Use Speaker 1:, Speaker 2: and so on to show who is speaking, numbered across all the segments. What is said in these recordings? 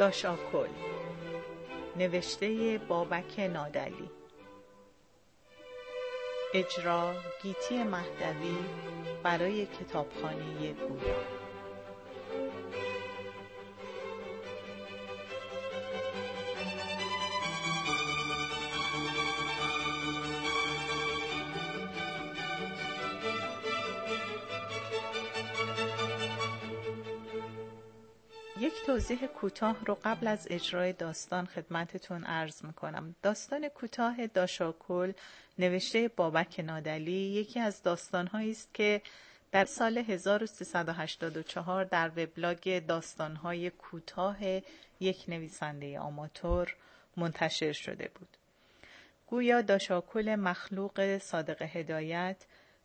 Speaker 1: داشاکل نوشته بابک نادلی. اجرا گیتی مهدوی برای کتابخانه گویا. یک توضیح کوتاه رو قبل از اجرای داستان خدمتتون عرض می‌کنم داستان کوتاه داشاکل نوشته بابک نادلی یکی از داستانهایی است که در سال 1384 در وبلاگ داستانهای کوتاه یک نویسنده آماتور منتشر شده بود. گویا داشاکل مخلوق صادق هدایت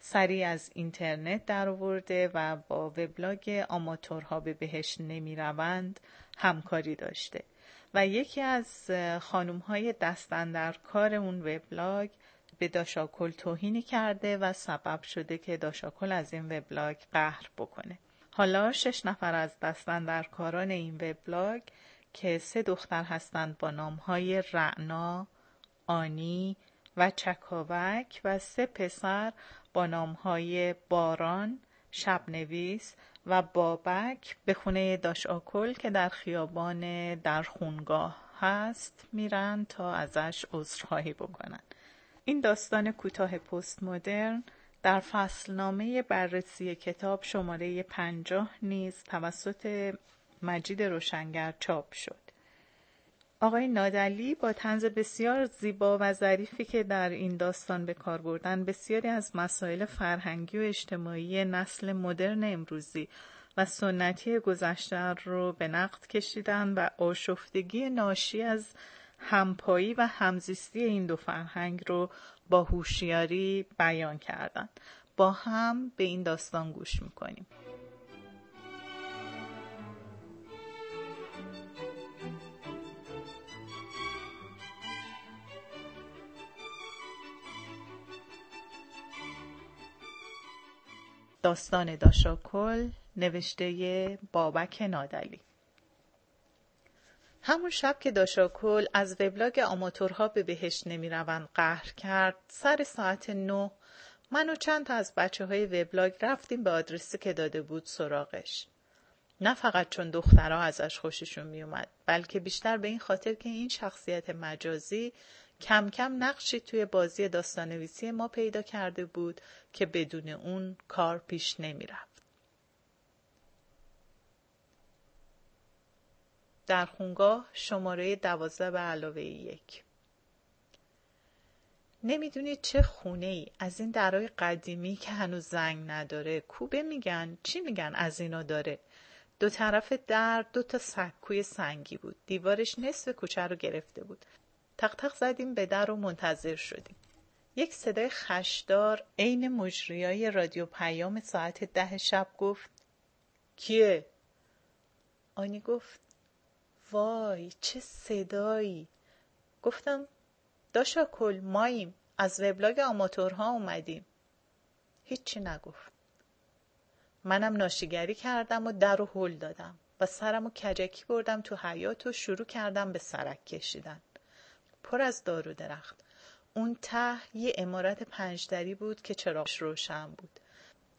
Speaker 1: سریع از اینترنت درآورده و با وبلاگ آماتورها به بهش نمی‌روند همکاری داشته. و یکی از خانوم های دستن در کار اون وبلاگ به داشاکل توهینی کرده و سبب شده که داشاکل از این وبلاگ قهر بکنه. حالا شش نفر از دستن در کاران این وبلاگ که سه دختر هستند با نام های رعنا، آنی و چکاوک و سه پسر با نامهای باران، شبنویس و بابک به خونه داش آکل که در خیابان در خونگاه هست میرن تا ازش عذرخواهی بکنن. این داستان کوتاه پست مدرن در فصلنامه بررسی کتاب شماره پنجاه نیز توسط مجید روشنگر چاپ شد. آقای نادلی با تنز بسیار زیبا و ظریفی که در این داستان به کار بردن بسیاری از مسائل فرهنگی و اجتماعی نسل مدرن امروزی و سنتی گذشته رو به نقد کشیدن و آشفتگی ناشی از همپایی و همزیستی این دو فرهنگ رو با هوشیاری بیان کردند. با هم به این داستان گوش می‌کنیم. داستان داشاکل نوشته بابک نادلی. همون شب که داشاکل از وبلاگ آماتورها به بهش نمی‌روند قهر کرد سر ساعت نه من و چند تا از بچه های وبلاگ رفتیم به آدرسی که داده بود سراغش. نه فقط چون دخترها ازش خوششون میومد بلکه بیشتر به این خاطر که این شخصیت مجازی کم کم نقشی توی بازی داستانویسی ما پیدا کرده بود که بدون اون کار پیش نمی رفت. در خونگاه شماره دوازده به علاوه یک. نمی‌دونید چه خونه ای از این درای قدیمی که هنوز زنگ نداره. کوبه میگن. چی میگن از اینا داره؟ دو طرف در دو تا سکوی سنگی بود. دیوارش نصف کوچه رو گرفته بود. تق تق زدیم به در و منتظر شدیم. یک صدای خشدار عین مجریای رادیو پیام ساعت ده شب گفت کیه؟ آنی گفت وای چه صدایی؟ گفتم داشا کل ماییم از وبلاگ آماتورها اومدیم. هیچی نگفت. منم ناشیگری کردم و در و هل دادم و سرم و کجکی بردم تو حیات و شروع کردم به سرک کشیدن. پر از دار و درخت. اون ته یه امارت پنجدری بود که چراغش روشن بود.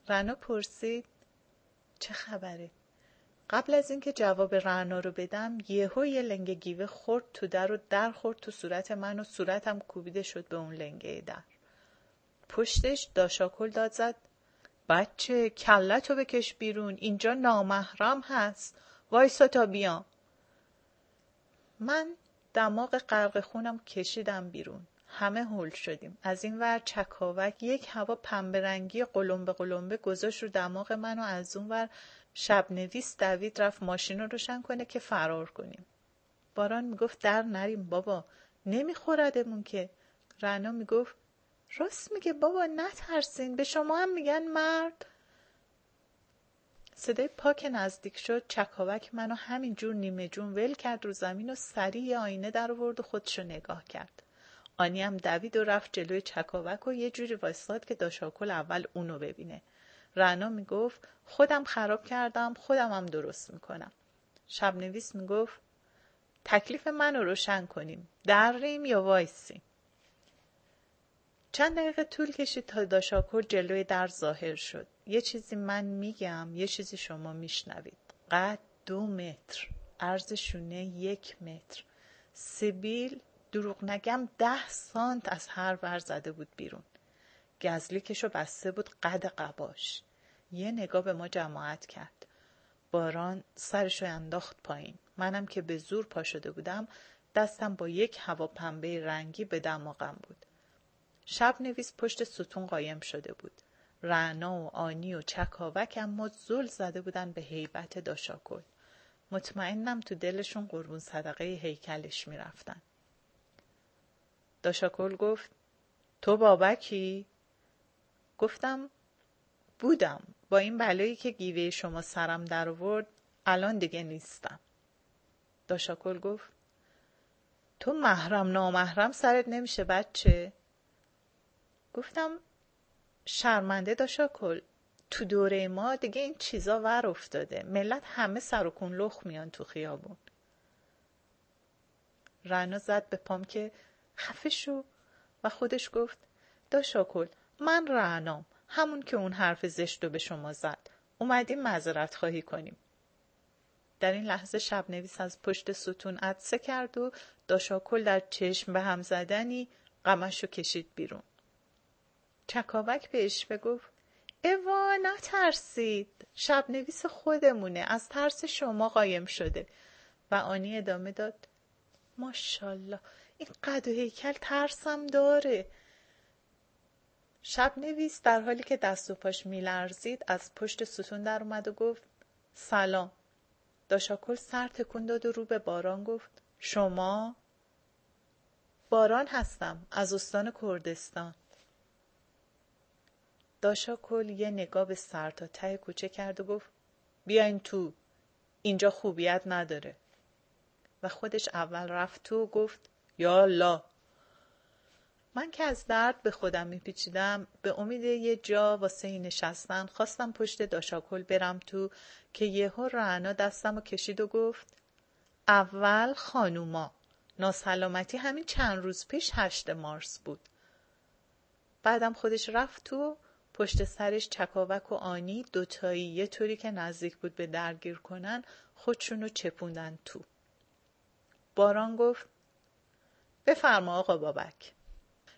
Speaker 1: رنا پرسید چه خبره؟ قبل از اینکه جواب رنا رو بدم یهو یه لنگه گیوه خورد تو در و در خورد تو صورت من و صورتم کوبیده شد به اون لنگه در. پشتش داشاکل داد زد. بچه کلتو بکش بیرون اینجا نامحرم هست. وایسا تا بیام. من دماغ غرق خونم کشیدم بیرون. همه هول شدیم. از این ور چکاوک یک هوا پنبه قلمبه قلمبه گذاشت رو دماغ من و از اون ور شب نویس دوید رفت ماشین رو روشن کنه که فرار کنیم. باران می‌گفت در نریم بابا. نمیخوردمون که. رنا می‌گفت راست میگه بابا نترسین. به شما هم میگن مرد. صدای پاک نزدیک شد. چکاوک منو همینجور نیمه جون ول کرد رو زمین و سریع آینه در آورد و خودشو نگاه کرد. آنی هم دوید و رفت جلوی چکاوک و یه جوری وایستاد که داشاکل اول اونو ببینه. رنا می‌گفت خودم خراب کردم خودم هم درست می‌کنم. شب نویس می‌گفت تکلیف منو روشن کنیم. دریم یا وایسیم؟ چند دقیقه طول کشید تا داشاکر جلوی در ظاهر شد. یه چیزی من میگم یه چیزی شما میشنوید. قد دو متر عرض شونه یک متر. سیبیل دروغ نگم ده سانت از هر ور زده بود بیرون. گزلیکشو بسته بود قد قباش. یه نگاه به ما جماعت کرد. باران سرشو انداخت پایین. منم که به زور پا شده بودم دستم با یک هواپنبه رنگی به دماغم بود. شب نویس پشت ستون قایم شده بود. رعنا و آنی و چکاوک اما زل زده بودن به هیبت داشاکل. مطمئنم تو دلشون قربون صدقه هیکلش می‌رفتن. داشاکل گفت تو بابکی؟ گفتم بودم. با این بلایی که گیوه شما سرم در آورد الان دیگه نیستم. داشاکل گفت تو محرم نامحرم سرت نمیشه بچه؟ گفتم شرمنده داشاکل تو دوره ما دیگه این چیزا ور افتاده. ملت همه سر و کن لخ میان تو خیابون. رنا زد به پام که خفه شو و خودش گفت داشاکل من رعنام. همون که اون حرف زشت رو به شما زد. اومدیم معذرت خواهی کنیم. در این لحظه شب نویس از پشت ستون عدسه کرد و داشاکل در چشم به هم زدنی غمش کشید بیرون. چکاوک بهش بگفت اوا نترسید. شب نویس خودمونه. از ترس شما قایم شده. و آنی ادامه داد. ماشالله این قد و هیکل ترسم داره. شب نویس در حالی که دست و پاش میلرزید از پشت ستون در اومد و گفت سلام. داشاکل سر تکون داد و رو به باران گفت شما؟ باران هستم از استان کردستان. داشاکل یه نگاه به سر تا ته کوچه کرد و گفت بیاین تو. اینجا خوبیت نداره. و خودش اول رفت تو و گفت یا الله. من که از درد به خودم میپیچیدم به امید یه جا واسه نشستن خواستم پشت داشاکل برم تو که یهو رعنا دستم و کشید و گفت اول خانوما. ناسلامتی همین چند روز پیش هشت مارس بود. بعدم خودش رفت تو پشت سرش چکاوک و آنی دوتایی یه طوری که نزدیک بود به درگیر کنن خودشونو چپوندن تو. باران گفت بفرما آقا بابک.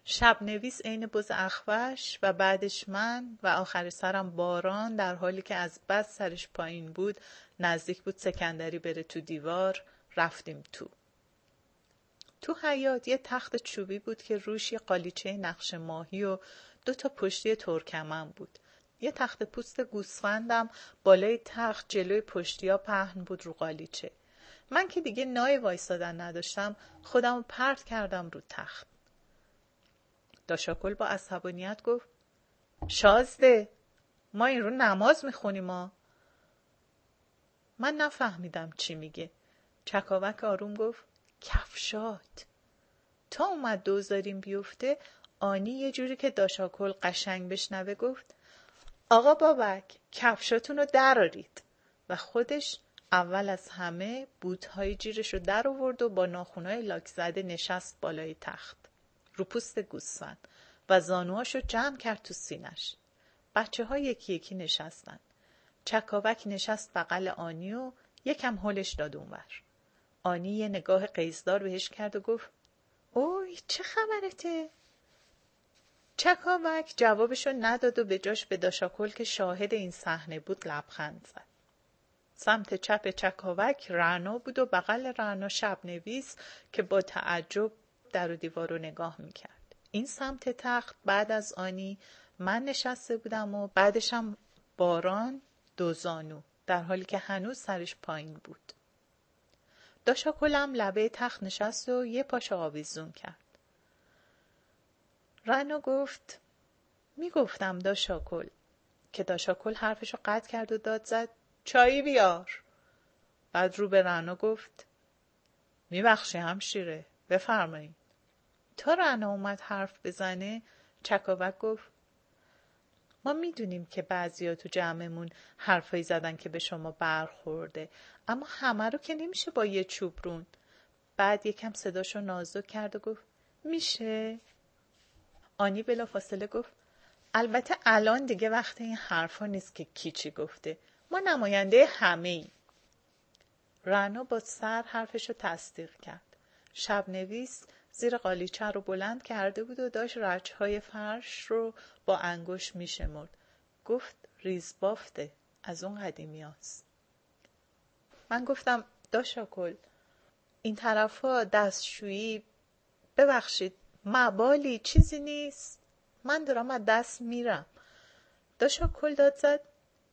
Speaker 1: شب نویس عین بز اخوش و بعدش من و آخر سرم باران در حالی که از بد سرش پایین بود نزدیک بود سکندری بره تو دیوار رفتیم تو. تو حیات یه تخت چوبی بود که روش یه قالیچه نقش ماهی و دو تا پشتی ترکمن بود. یه تخت پوست گوسفندم بالای تخت جلوی پشتیا پهن بود رو قالیچه. من که دیگه نای وایستادن نداشتم خودم پرت کردم رو تخت. داشاکل با عصبانیت گفت شازده ما این رو نماز می‌خونیم ما من نفهمیدم چی میگه. چکاوک آروم گفت کفشات. تا اومد دوزاریم بیفته آنی یه جوری که داشاکل قشنگ بشنوه گفت آقا بابک کفشاتون رو درارید. و خودش اول از همه بوتهای جیرش رو در آورد و با ناخونای لاک زده نشست بالای تخت. رو پوست گوسفند. و زانوهاشو جمع کرد تو سینش بچه ها یکی یکی نشستن. چکاوک نشست بغل آنی و یکم هلش داد اونور. آنی یه نگاه قیزدار بهش کرد و گفت اوی چه خبرته؟ چکاوک جوابشو نداد و به جاش به داشاکل که شاهد این صحنه بود لبخند زد. سمت چپ چکاوک رعنا بود و بغل رعنا شب نویس که با تعجب در و دیوار رو نگاه می‌کرد. این سمت تخت بعد از آنی من نشسته بودم و بعدشم باران دوزانو در حالی که هنوز سرش پایین بود. داشاکلم لبه تخت نشست و یه پاش آویزون کرد. رنا گفت می‌گفتم داشاکل که داشاکل حرفشو قطع کرد و داد زد چایی بیار. بعد رو به رنا گفت میبخشی همشیره بفرمایید تا رنا اومد حرف بزنه چکاوک گفت ما می‌دونیم که بعضیا تو جمعمون حرفایی زدن که به شما برخورده اما همه رو که نمیشه با یه چوب رون بعد یکم صداشو نازک کرد و گفت میشه؟ آنی بلا فاصله گفت البته الان دیگه وقت این حرفا نیست که کیچی گفته ما نماینده همه. رنا با سر حرفشو تصدیق کرد شب نویس زیر قالیچه رو بلند کرده بود و داشت رچهای فرش رو با انگوش میشمرد. گفت ریزبافته از اون قدیمی هست. من گفتم داشاکل این طرفا دستشویی ببخشید مبالی چیزی نیست. من دارم از دست میرم. داشاکل داد زد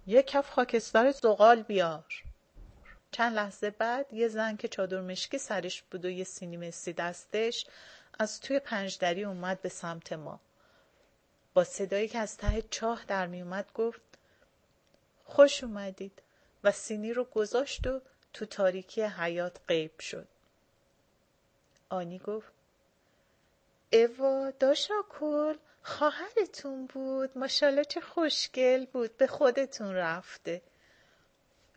Speaker 1: یه کف خاکستر زغال بیار. چند لحظه بعد یه زن که چادر مشکی سرش بود و یه سینی مسی دستش از توی پنجدری اومد به سمت ما. با صدایی که از ته چاه در می اومد گفت خوش اومدید. و سینی رو گذاشت و تو تاریکی حیات غیب شد. آنی گفت اوا داشا کل خواهرتون بود. ماشالله چه خوشگل بود. به خودتون رفته.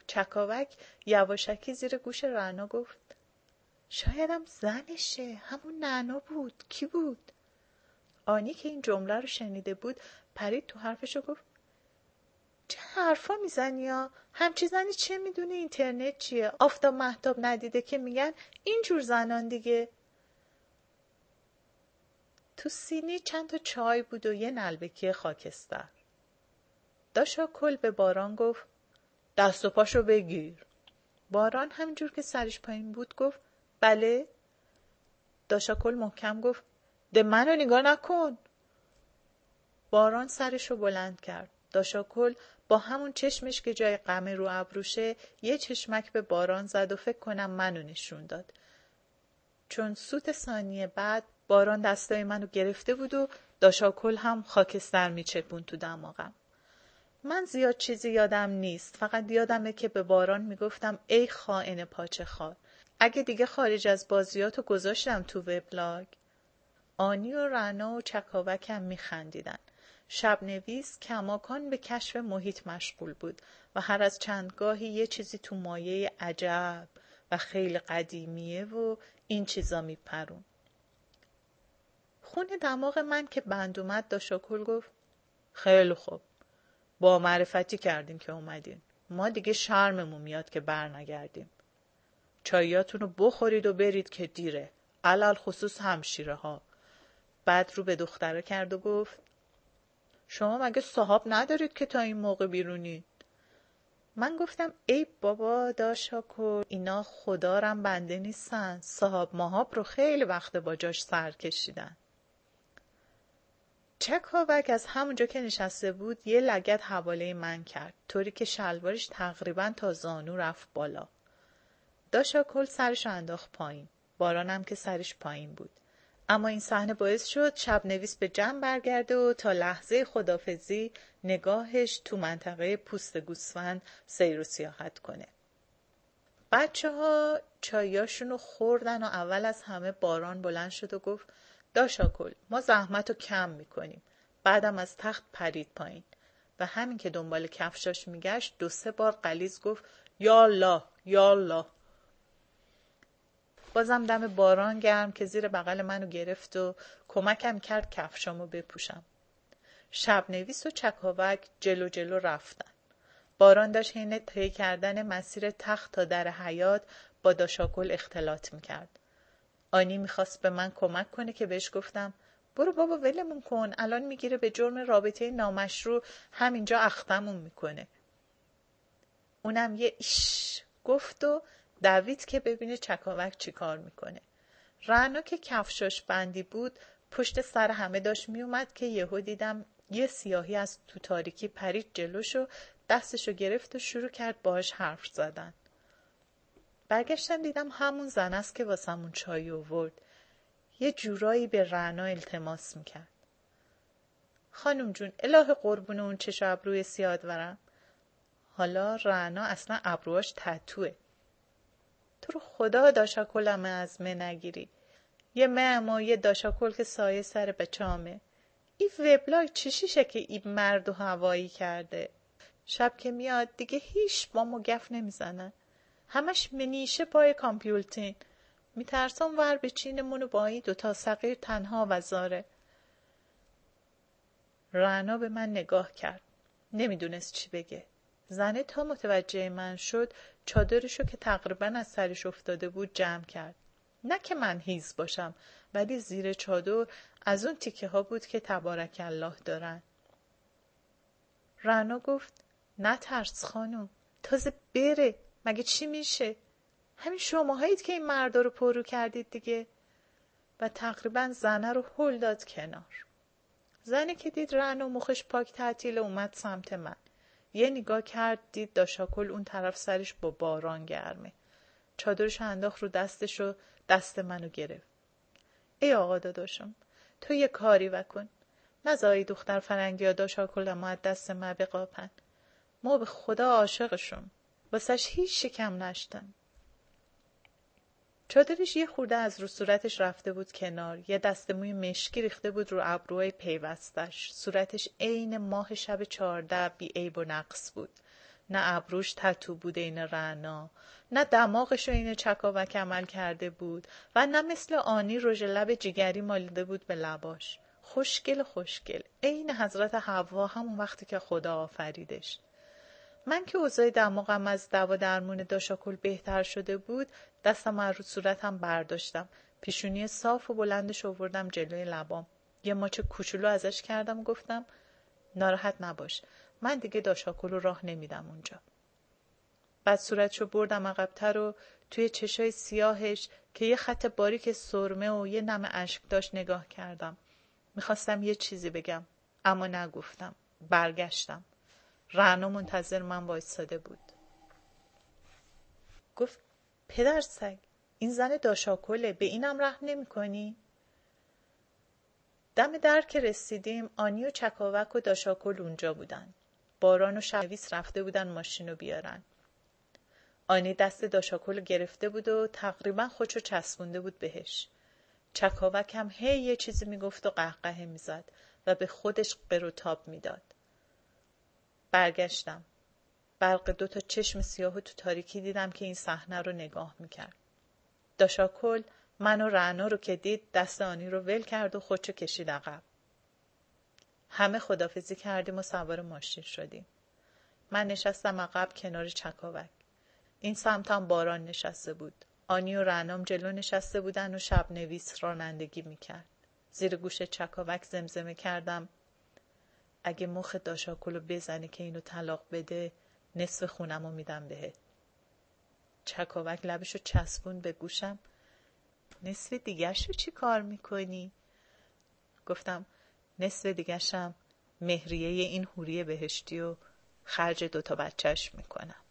Speaker 1: چکاوک یواشکی زیر گوش رعنا گفت شایدم زنشه همون نعنا بود. کی بود؟ آنی که این جمله رو شنیده بود پرید تو حرفش و گفت چه حرفا می‌زنی یا همچی زنی چه می‌دونه اینترنت چیه؟ آفتاب محتاب ندیده که میگن اینجور زنان دیگه. تو سینی چند تا چای بود و یه نلبکی خاکستر. داشا کل به باران گفت دست و پاشو بگیر. باران همینجور که سرش پایین بود گفت بله. داشا کل محکم گفت ده منو نگاه نکن. باران سرش رو بلند کرد. داشاکل با همون چشمش که جای غمه رو ابروشه یه چشمک به باران زد و فکر کنم منو نشون داد. چون سوت ثانیه بعد باران دستای منو گرفته بود و داشاکل هم خاکستر میچپون تو دماغم. من زیاد چیزی یادم نیست. فقط یادمه که به باران می‌گفتم ای خائن پاچه خار. اگه دیگه خارج از بازیاتو گذاشتم تو وبلاگ. آنی و رنا و چکاوکم میخندیدن. شب نویس کماکان به کشف محیط مشغول بود و هر از چندگاهی یه چیزی تو مایه عجب و خیلی قدیمیه و این چیزا میپرون. خون دماغ من که بند اومد داشاکل گفت خیلی خوب. با معرفتی کردیم که اومدین. ما دیگه شرممون میاد که بر نگردیم چاییاتون رو بخورید و برید که دیره. علال خصوص همشیره ها بعد رو به دختره کرد و گفت شما مگه صاحب ندارید که تا این موقع بیرونید؟ من گفتم ای بابا داشا کن اینا خدارم بنده نیستن. صاحب ماهاب رو خیلی وقت با جاش سر کشیدن. چکاوک از همونجا که نشسته بود یه لگت حواله من کرد طوری که شلوارش تقریبا تا زانو رفت بالا. داشا کل سرش انداخت پایین. بارانم که سرش پایین بود. اما این صحنه باعث شد شب نویس به جمع برگرده و تا لحظه خدافزی نگاهش تو منطقه پوست گوسفند سیر و سیاحت کنه. بچه ها چایاشون رو خوردن و اول از همه باران بلند شد و گفت داشاکل ما زحمت رو کم می‌کنیم. بعدم از تخت پرید پایین و همین که دنبال کفشاش میگشت دو سه بار قلیز گفت یا الله یا الله بازم دم باران گرم که زیر بغل منو گرفت و کمکم کرد کفشامو بپوشم. شب نویس و چکاوک جلو جلو رفتن. باران داشت حین طی کردن مسیر تخت تا در حیات با داشاکل اختلاط می‌کرد. آنی می‌خواست به من کمک کنه که بهش گفتم برو بابا ولمون کن الان می‌گیره به جرم رابطه نامشروع همینجا اختمون می‌کنه. اونم یه ایش گفت و دوید که ببینه چکاوک چی کار می‌کنه. رعنا که کفشاش بندی بود پشت سر همه داشت میومد که یهو دیدم یه سیاهی از تو تاریکی پرید جلوش و دستشو گرفت و شروع کرد باهاش حرف زدن. برگشتم دیدم همون زن است که واسمون چای آورد. یه جورایی به رعنا التماس می‌کرد. خانم جون اله قربون اون چش ابروی سیاد ورم. حالا رعنا اصلا ابروهاش تتوه. تو رو خدا داشاکلم از مه نگیری یه مه یه داشاکل که سایه سر بچامه ای وبلاگ چشیشه که ای مرد و هوایی کرده شب که میاد دیگه هیچ با ما گف نمی‌زنن همش منیشه پای کامپیوتین میترسم ور به چینمون با این دوتا صغیر تنها و زاره رعنا به من نگاه کرد. نمی‌دونست چی بگه. زنه تا متوجه من شد چادرشو که تقریبا از سرش افتاده بود جمع کرد. نه که من هیز باشم ولی زیر چادر از اون تیکه ها بود که تبارک الله دارن. رعنا گفت نه ترس خانم تازه بره. مگه چی میشه؟ همین شماهایید که این مردا رو پرو کردید دیگه. و تقریبا زنه رو هل داد کنار. زنی که دید رن و مخش پاک تعطیل اومد سمت من. یه نگاه کرد دید داشاکل اون طرف سرش با باران گرمه. چادرش انداخت رو دستش و دست منو گرفت. ای آقا داداشم تو یه کاری وکن نزایی دختر فرنگی ها داشاکل ما دست ما بقاپن ما به خدا عاشقشم. واسش هیچ شکم نشتن چادرش یه خورده از رو صورتش رفته بود کنار یه دست موی مشکی ریخته بود رو ابروهای پیوستش. صورتش عین ماه شب چارده بی عیب و نقص بود. نه ابروش تتو بود این رعنا نه دماغش رو این چکاوک عمل کرده بود و نه مثل آنی رژ لب جگری مالیده بود به لباش. خوشگل خوشگل عین حضرت حوا همون وقتی که خدا آفریدش. من که اوضاع دماغم از دوا درمون داشاکل بهتر شده بود دستم از رو صورتم برداشتم. پیشونی صاف و بلندش آوردم جلوی لبام. یه ماچ کوچولو ازش کردم و گفتم ناراحت نباش. من دیگه داشاکل رو راه نمیدم اونجا. بعد صورتشو بردم عقبتر و توی چشای سیاهش که یه خط باریک سرمه و یه نم اشک داشت نگاه کردم. می‌خواستم یه چیزی بگم اما نگفتم. برگشتم. رعنا منتظر من وایستاده بود. گفت پدر سگ این زن داشاکله به اینم رحم نمی کنی؟ دم در که رسیدیم آنی و چکاوک و داشاکل اونجا بودن. باران و شویس رفته بودن ماشین رو بیارن. آنی دست داشاکل گرفته بود و تقریبا خودشو چسبونده بود بهش. چکاوک هم هی یه چیزی می‌گفت و قهقه می‌زد و به خودش قروتاب می‌داد. برگشتم. برق دو تا چشم سیاه تو تاریکی دیدم که این صحنه رو نگاه می‌کرد. داشاکل من و رعنا رو که دید دست آنی رو ول کرد و خودشو کشید عقب. همه خدافزی کردیم و سوار ماشین شدیم. من نشستم عقب کنار چکاوک. این سمتم باران نشسته بود. آنی و رعنام جلو نشسته بودن و شب نویس رانندگی می‌کرد. زیر گوش چکاوک زمزمه کردم. اگه مخ داشاکلو بزنه که اینو طلاق بده نصف خونم رو میدم بهت. چکاوک لبشو چسبون به گوشم. نصف دیگرشو چی کار می‌کنی؟ گفتم نصف دیگرشم مهریه این حوری بهشتی و خرج دوتا بچهش می‌کنم.